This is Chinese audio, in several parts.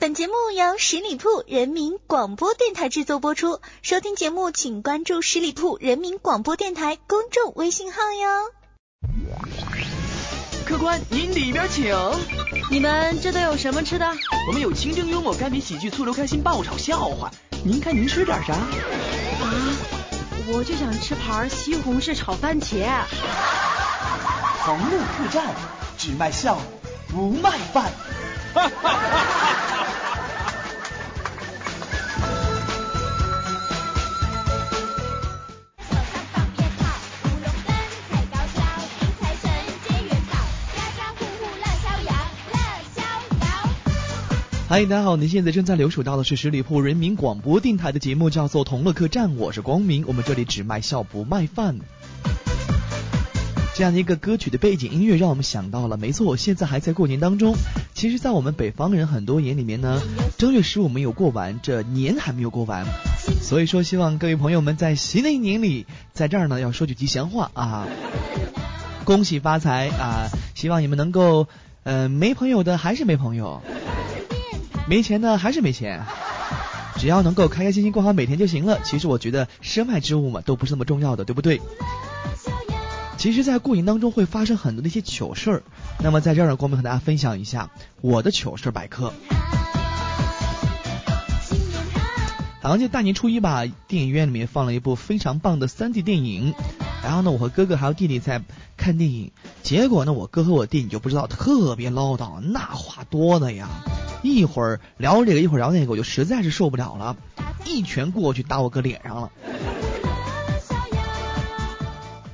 本节目由十里铺人民广播电台制作播出。收听节目，请关注十里铺人民广播电台公众微信号哟。客官，您里边请。你们这都有什么吃的？我们有清蒸幽默、干煸喜剧、醋溜开心、爆炒笑话。您看您吃点啥？啊，我就想吃盘西红柿炒番茄。横路客栈，只卖笑不卖饭。哈哈哈哈嗨，大家好，您现在正在留守到的是十里铺人民广播电台的节目，叫做《同乐客栈》，我是光明，我们这里只卖笑不卖饭。这样的一个歌曲的背景音乐，让我们想到了，没错，现在还在过年当中。其实，在我们北方人很多眼里面呢，正月十五没有过完，这年还没有过完。所以说，希望各位朋友们在新的一年里，在这儿呢要说句吉祥话啊，恭喜发财啊！希望你们能够，呃，没朋友的还是没朋友。没钱呢还是没钱，只要能够开开心心过好每天就行了。其实我觉得身外之物嘛都不是那么重要的，对不对？其实，在过年当中会发生很多的一些糗事儿。那么在这儿呢，光明和大家分享一下我的糗事百科。好像就大年初一吧，电影院里面放了一部非常棒的三 D 电影。然后呢，我和哥哥还有弟弟在看电影。结果呢，我哥和我弟你就不知道，特别唠叨，那话多的呀。一会儿聊这个，一会儿聊那个，我就实在是受不了了，一拳过去打我哥脸上了。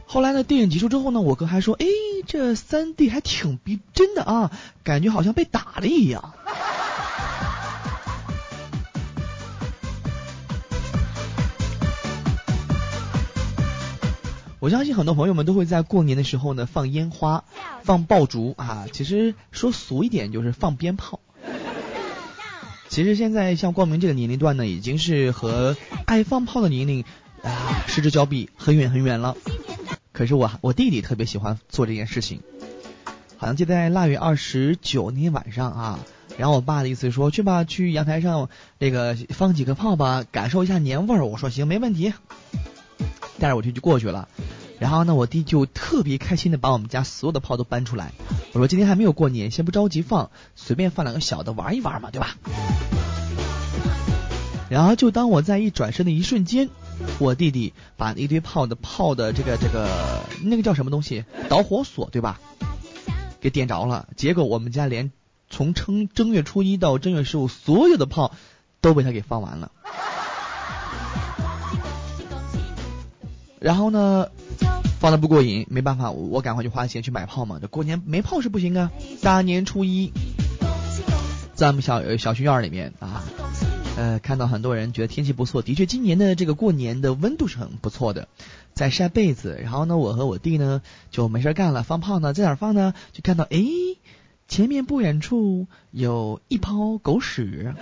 后来呢，电影结束之后呢，我哥还说：“哎，这三 D 还挺逼真的啊，感觉好像被打了一样。”我相信很多朋友们都会在过年的时候呢放烟花、放爆竹啊，其实说俗一点就是放鞭炮。其实现在像光明这个年龄段呢，已经是和爱放炮的年龄啊失之交臂，很远很远了。可是我我弟弟特别喜欢做这件事情，好像就在腊月二十九那天晚上啊，然后我爸的意思说去吧，去阳台上那个放几个炮吧，感受一下年味儿。我说行，没问题，带着我就就过去了。然后呢，我弟就特别开心的把我们家所有的炮都搬出来。我说今天还没有过年，先不着急放，随便放两个小的玩一玩嘛，对吧？然后就当我在一转身的一瞬间，我弟弟把一堆炮的炮的这个这个那个叫什么东西导火索对吧，给点着了。结果我们家连从正正月初一到正月十五所有的炮都被他给放完了。然后呢，放的不过瘾，没办法，我赶快去花钱去买炮嘛。这过年没炮是不行啊。大年初一，在我们小小学院里面啊。呃，看到很多人觉得天气不错，的确今年的这个过年的温度是很不错的，在晒被子。然后呢，我和我弟呢就没事干了，放炮呢，在哪放呢？就看到哎，前面不远处有一泡狗屎。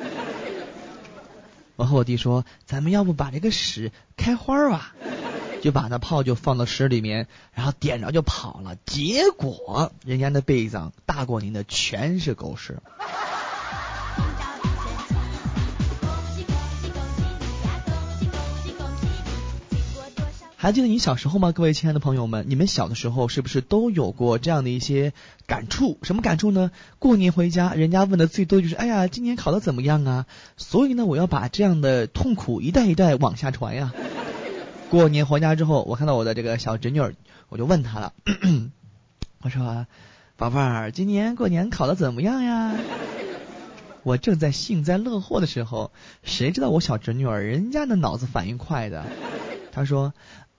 我和我弟说，咱们要不把这个屎开花吧？就把那炮就放到屎里面，然后点着就跑了。结果人家那被子上大过年的全是狗屎。还记得你小时候吗？各位亲爱的朋友们，你们小的时候是不是都有过这样的一些感触？什么感触呢？过年回家，人家问的最多就是：哎呀，今年考的怎么样啊？所以呢，我要把这样的痛苦一代一代往下传呀。过年回家之后，我看到我的这个小侄女，我就问她了，我说：宝贝儿，今年过年考的怎么样呀？我正在幸灾乐祸的时候，谁知道我小侄女儿人家的脑子反应快的，她说。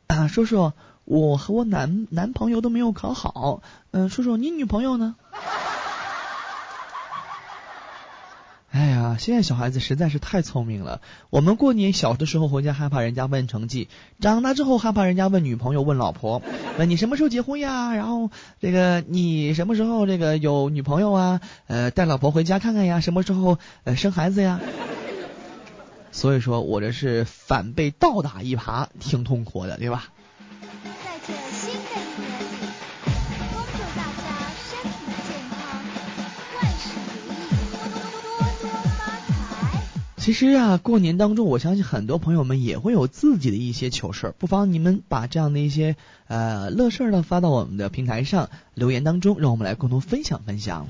啊，叔叔，我和我男男朋友都没有考好。嗯，叔叔，你女朋友呢？哎呀，现在小孩子实在是太聪明了。我们过年小的时候回家害怕人家问成绩，长大之后害怕人家问女朋友、问老婆，问你什么时候结婚呀？然后这个你什么时候这个有女朋友啊？呃，带老婆回家看看呀？什么时候呃生孩子呀？所以说我这是反被倒打一耙，挺痛苦的，对吧？其实啊，过年当中，我相信很多朋友们也会有自己的一些糗事儿，不妨你们把这样的一些呃乐事儿呢发到我们的平台上留言当中，让我们来共同分享分享。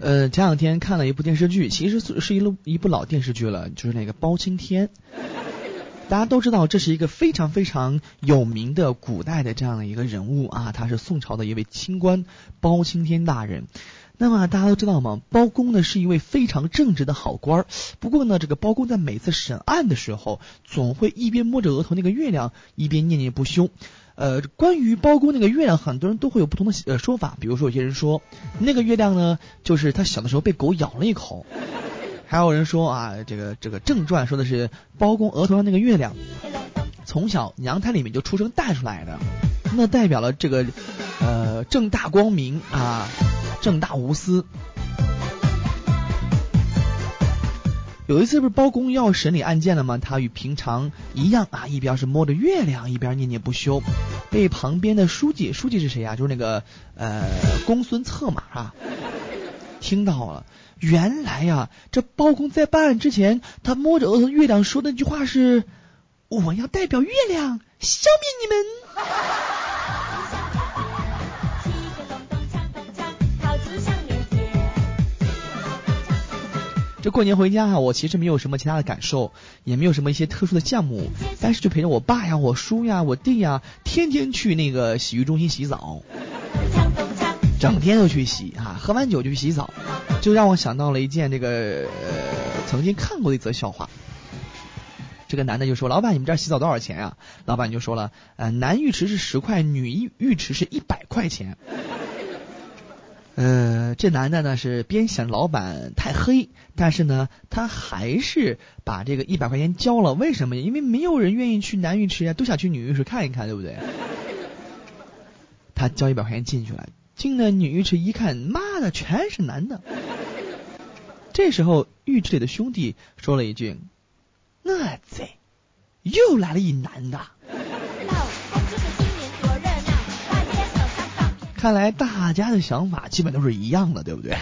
呃，前两天看了一部电视剧，其实是一部一部老电视剧了，就是那个包青天。大家都知道，这是一个非常非常有名的古代的这样的一个人物啊，他是宋朝的一位清官包青天大人。那么大家都知道吗？包公呢是一位非常正直的好官儿。不过呢，这个包公在每次审案的时候，总会一边摸着额头那个月亮，一边念念不休。呃，关于包公那个月亮，很多人都会有不同的呃说法。比如说，有些人说那个月亮呢，就是他小的时候被狗咬了一口；还有人说啊，这个这个正传说的是包公额头上那个月亮，从小娘胎里面就出生带出来的，那代表了这个呃正大光明啊，正大无私。有一次不是包公要审理案件了吗？他与平常一样啊，一边是摸着月亮，一边念念不休，被旁边的书记，书记是谁呀？就是那个呃公孙策马啊，听到了。原来呀，这包公在办案之前，他摸着额头月亮说的那句话是：“我要代表月亮消灭你们。” 这过年回家哈，我其实没有什么其他的感受，也没有什么一些特殊的项目，但是就陪着我爸呀、我叔呀、我弟呀，天天去那个洗浴中心洗澡，整天都去洗啊，喝完酒就去洗澡，就让我想到了一件这个曾经看过的一则笑话。这个男的就说：“老板，你们这洗澡多少钱啊？”老板就说了：“呃，男浴池是十块，女浴浴池是一百块钱。”呃，这男的呢是边嫌老板太黑，但是呢他还是把这个一百块钱交了。为什么？因为没有人愿意去男浴池呀，都想去女浴室看一看，对不对？他交一百块钱进去了，进了女浴池一看，妈的，全是男的。这时候浴池里的兄弟说了一句：“那贼，又来了一男的。”看来大家的想法基本都是一样的，对不对？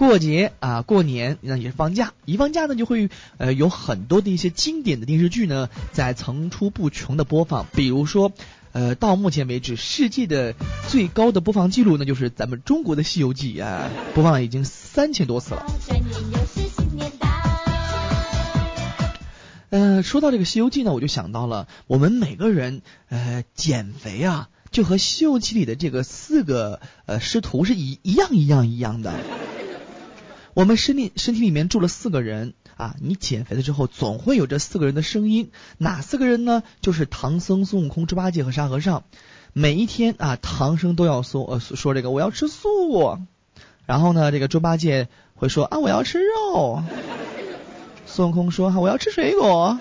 过节啊，过年那也是放假，一放假呢就会呃有很多的一些经典的电视剧呢在层出不穷的播放，比如说呃到目前为止世界的最高的播放记录呢就是咱们中国的《西游记》啊，播放已经三千多次了。呃，说到这个《西游记》呢，我就想到了我们每个人呃减肥啊，就和《西游记》里的这个四个呃师徒是一一样一样一样的。我们身体身体里面住了四个人啊，你减肥了之后，总会有这四个人的声音。哪四个人呢？就是唐僧、孙悟空、猪八戒和沙和尚。每一天啊，唐僧都要说呃说这个我要吃素，然后呢，这个猪八戒会说啊我要吃肉。孙悟空说：“哈，我要吃水果。”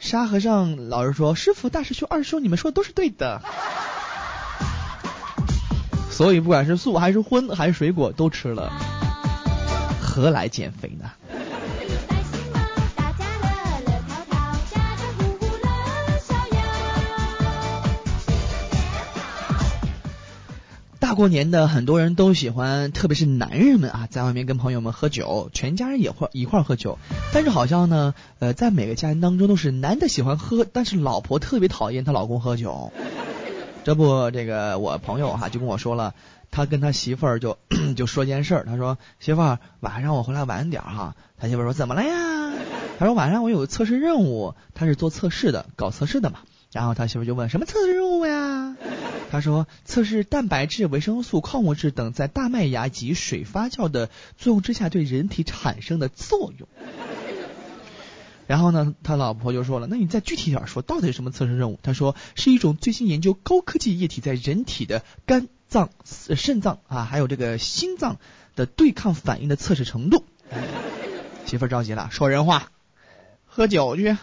沙和尚老是说：“师傅、大师兄、二师兄，你们说的都是对的。”所以不管是素还是荤还是水果都吃了，何来减肥呢？大过年的，很多人都喜欢，特别是？男人们啊，在外面跟朋友们喝酒，全家人也会一块喝酒。但是？好像呢，呃，在每个家庭当中都是男的喜欢喝，但是？老婆特别讨厌她老公喝酒。这不，这个我朋友哈就跟我说了，他跟他媳妇儿就 就说件事儿，他说媳妇儿晚上我回来晚点哈。他媳妇儿说怎么了呀？他说晚上我有个测试任务，他是做测试的，搞测试的嘛。然后他媳妇就问什么测试任务呀？他说测试蛋白质、维生素、矿物质等在大麦芽及水发酵的作用之下对人体产生的作用。然后呢，他老婆就说了，那你再具体点说，到底是什么测试任务？他说是一种最新研究高科技液体在人体的肝脏、肾脏啊，还有这个心脏的对抗反应的测试程度。媳妇着急了，说人话，喝酒去。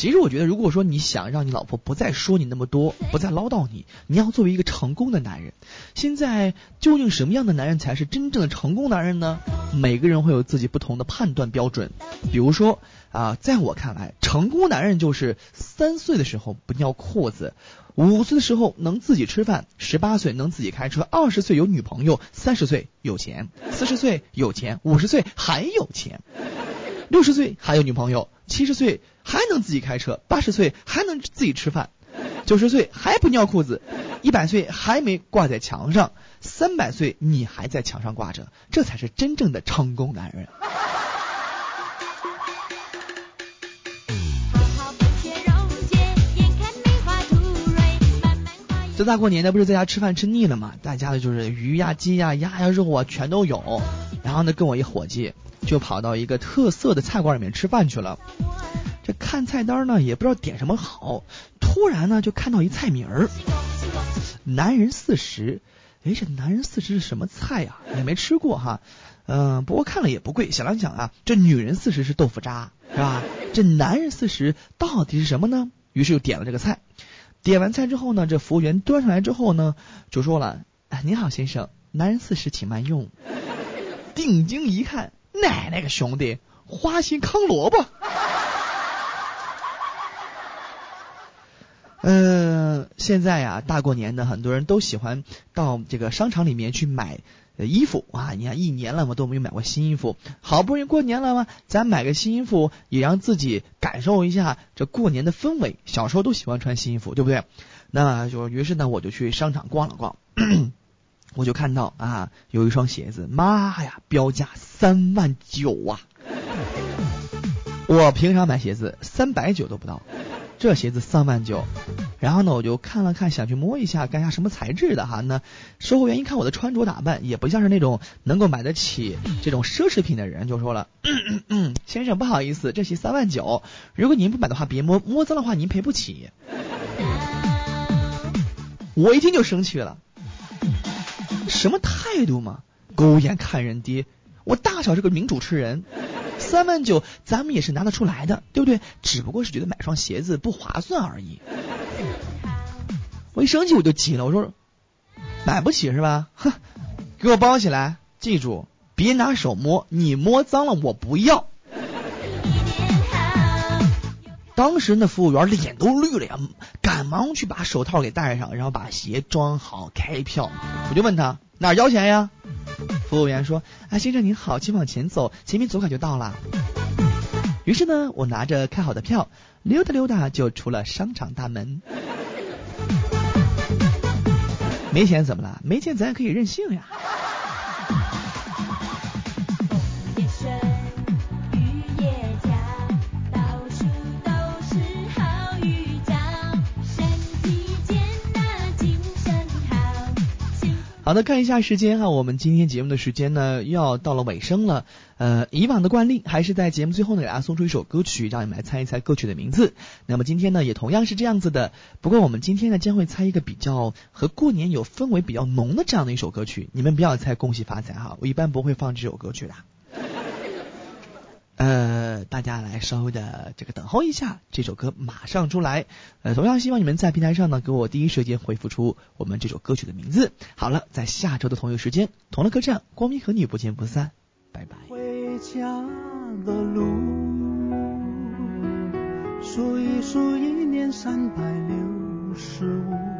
其实我觉得，如果说你想让你老婆不再说你那么多，不再唠叨你，你要作为一个成功的男人。现在究竟什么样的男人才是真正的成功男人呢？每个人会有自己不同的判断标准。比如说啊，在我看来，成功男人就是三岁的时候不尿裤子，五岁的时候能自己吃饭，十八岁能自己开车，二十岁有女朋友，三十岁有钱，四十岁有钱，五十岁还有钱，六十岁还有女朋友，七十岁还能自己开车，八十岁还能自己吃饭。九十岁还不尿裤子，一百岁还没挂在墙上，三百岁你还在墙上挂着，这才是真正的成功男人。这大过年的不是在家吃饭吃腻了吗？大家的就是鱼呀、鸡呀、鸭呀、肉啊全都有。然后呢，跟我一伙计就跑到一个特色的菜馆里面吃饭去了。看菜单呢，也不知道点什么好。突然呢，就看到一菜名儿，男人四十。哎，这男人四十是什么菜呀？也没吃过哈。嗯，不过看了也不贵。想了想啊，这女人四十是豆腐渣，是吧？这男人四十到底是什么呢？于是又点了这个菜。点完菜之后呢，这服务员端上来之后呢，就说了：“哎，您好，先生，男人四十，请慢用。”定睛一看，奶奶个兄弟，花心炕萝卜。嗯，现在呀，大过年的，很多人都喜欢到这个商场里面去买衣服啊。你看，一年了嘛，都没有买过新衣服，好不容易过年了嘛，咱买个新衣服，也让自己感受一下这过年的氛围。小时候都喜欢穿新衣服，对不对？那就于是呢，我就去商场逛了逛，我就看到啊，有一双鞋子，妈呀，标价三万九啊！我平常买鞋子三百九都不到。这鞋子三万九，然后呢，我就看了看，想去摸一下，看一下什么材质的哈？那售货员一看我的穿着打扮，也不像是那种能够买得起这种奢侈品的人，就说了：“嗯嗯嗯先生，不好意思，这鞋三万九，如果您不买的话，别摸，摸脏的话您赔不起。”我一听就生气了，什么态度嘛？狗眼看人低，我大小是个名主持人。三万九，咱们也是拿得出来的，对不对？只不过是觉得买双鞋子不划算而已。我一生气我就急了，我说买不起是吧？哼，给我包起来，记住别拿手摸，你摸脏了我不要。当时那服务员脸都绿了呀，赶忙去把手套给戴上，然后把鞋装好开票。我就问他哪儿交钱呀？服务员说：“啊，先生您好，请往前走，前面左拐就到了。”于是呢，我拿着开好的票，溜达溜达就出了商场大门。没钱怎么了？没钱咱也可以任性呀。好的，看一下时间哈，我们今天节目的时间呢又要到了尾声了。呃，以往的惯例还是在节目最后呢给大家送出一首歌曲，让你们来猜一猜歌曲的名字。那么今天呢也同样是这样子的，不过我们今天呢将会猜一个比较和过年有氛围比较浓的这样的一首歌曲，你们不要猜恭喜发财哈，我一般不会放这首歌曲的。呃，大家来稍微的这个等候一下，这首歌马上出来。呃，同样希望你们在平台上呢给我第一时间回复出我们这首歌曲的名字。好了，在下周的同一时间，同乐客栈，光明和你不见不散，拜拜。回家的路，数一数一年三百六十五。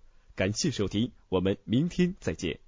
感谢收听，我们明天再见。